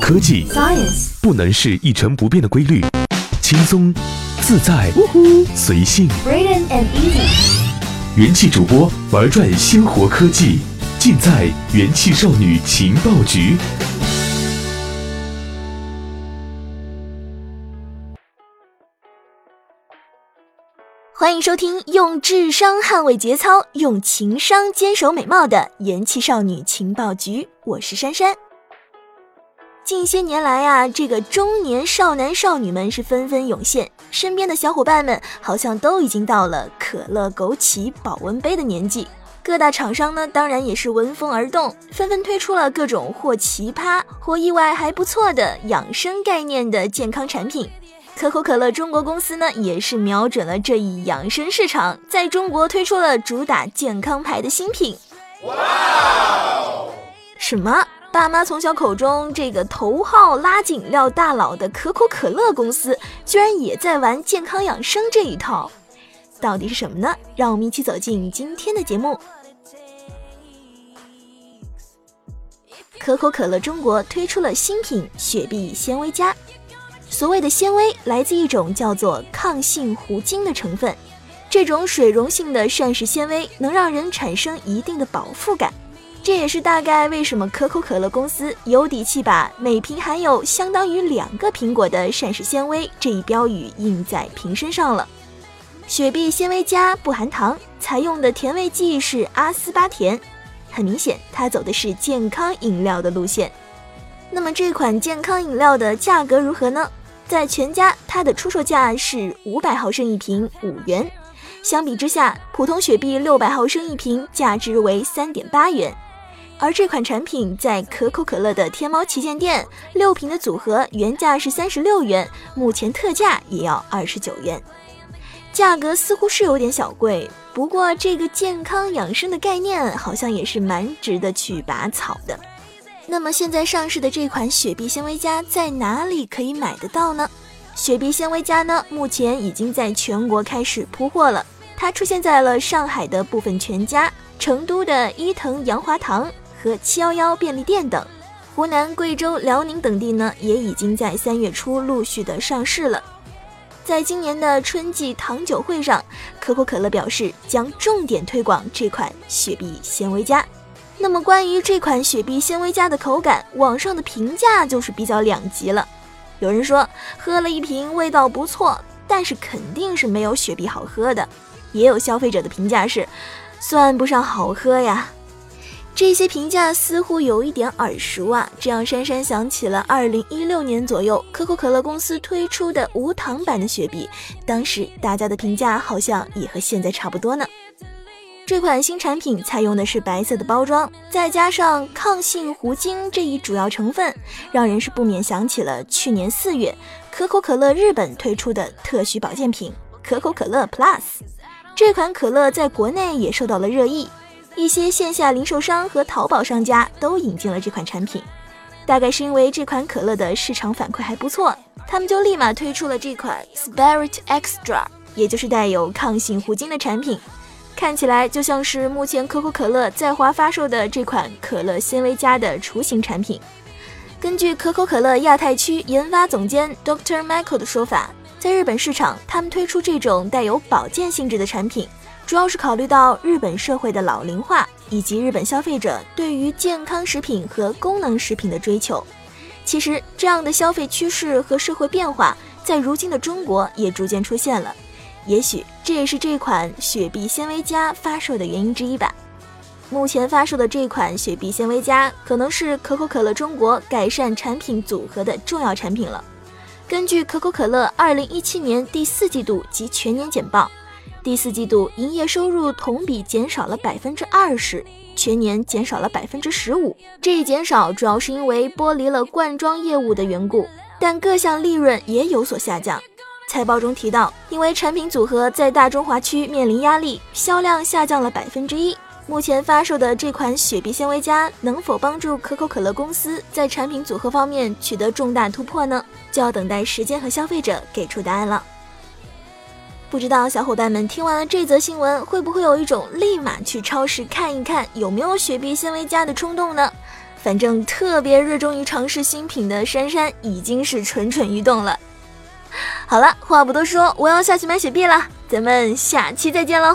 科技 Science 不能是一成不变的规律，轻松、自在、随性。Braden and Easy 元气主播玩转鲜活科技，尽在元气少女情报局。欢迎收听用智商捍卫节操，用情商坚守美貌的元气少女情报局，我是珊珊。近些年来啊，这个中年少男少女们是纷纷涌现，身边的小伙伴们好像都已经到了可乐、枸杞、保温杯的年纪。各大厂商呢，当然也是闻风而动，纷纷推出了各种或奇葩或意外还不错的养生概念的健康产品。可口可乐中国公司呢，也是瞄准了这一养生市场，在中国推出了主打健康牌的新品。哇！什么？爸妈从小口中这个头号拉饮料大佬的可口可乐公司，居然也在玩健康养生这一套，到底是什么呢？让我们一起走进今天的节目。可口可乐中国推出了新品雪碧纤维加。所谓的纤维来自一种叫做抗性糊精的成分，这种水溶性的膳食纤维能让人产生一定的饱腹感，这也是大概为什么可口可乐公司有底气把每瓶含有相当于两个苹果的膳食纤维这一标语印在瓶身上了。雪碧纤维加不含糖，采用的甜味剂是阿斯巴甜，很明显它走的是健康饮料的路线。那么这款健康饮料的价格如何呢？在全家，它的出售价是五百毫升一瓶，五元。相比之下，普通雪碧六百毫升一瓶，价值为三点八元。而这款产品在可口可乐的天猫旗舰店，六瓶的组合原价是三十六元，目前特价也要二十九元。价格似乎是有点小贵，不过这个健康养生的概念好像也是蛮值得去拔草的。那么现在上市的这款雪碧纤维加在哪里可以买得到呢？雪碧纤维加呢，目前已经在全国开始铺货了。它出现在了上海的部分全家、成都的伊藤洋华堂和七幺幺便利店等，湖南、贵州、辽宁等地呢，也已经在三月初陆续的上市了。在今年的春季糖酒会上，可口可乐表示将重点推广这款雪碧纤维加。那么关于这款雪碧纤维加的口感，网上的评价就是比较两极了。有人说喝了一瓶味道不错，但是肯定是没有雪碧好喝的。也有消费者的评价是算不上好喝呀。这些评价似乎有一点耳熟啊，这让珊珊想起了2016年左右可口可乐公司推出的无糖版的雪碧，当时大家的评价好像也和现在差不多呢。这款新产品采用的是白色的包装，再加上抗性糊精这一主要成分，让人是不免想起了去年四月可口可乐日本推出的特许保健品可口可乐 Plus。这款可乐在国内也受到了热议，一些线下零售商和淘宝商家都引进了这款产品。大概是因为这款可乐的市场反馈还不错，他们就立马推出了这款 Spirit Extra，也就是带有抗性糊精的产品。看起来就像是目前可口可乐在华发售的这款可乐纤维加的雏形产品。根据可口可乐亚太区研发总监 Dr. Michael 的说法，在日本市场，他们推出这种带有保健性质的产品，主要是考虑到日本社会的老龄化以及日本消费者对于健康食品和功能食品的追求。其实，这样的消费趋势和社会变化，在如今的中国也逐渐出现了。也许这也是这款雪碧纤维加发售的原因之一吧。目前发售的这款雪碧纤维加，可能是可口可乐中国改善产品组合的重要产品了。根据可口可乐2017年第四季度及全年简报，第四季度营业收入同比减少了百分之二十，全年减少了百分之十五。这一减少主要是因为剥离了罐装业务的缘故，但各项利润也有所下降。财报中提到，因为产品组合在大中华区面临压力，销量下降了百分之一。目前发售的这款雪碧纤维加能否帮助可口可乐公司在产品组合方面取得重大突破呢？就要等待时间和消费者给出答案了。不知道小伙伴们听完了这则新闻，会不会有一种立马去超市看一看有没有雪碧纤维加的冲动呢？反正特别热衷于尝试新品的珊珊已经是蠢蠢欲动了。好了，话不多说，我要下去买雪碧了，咱们下期再见喽。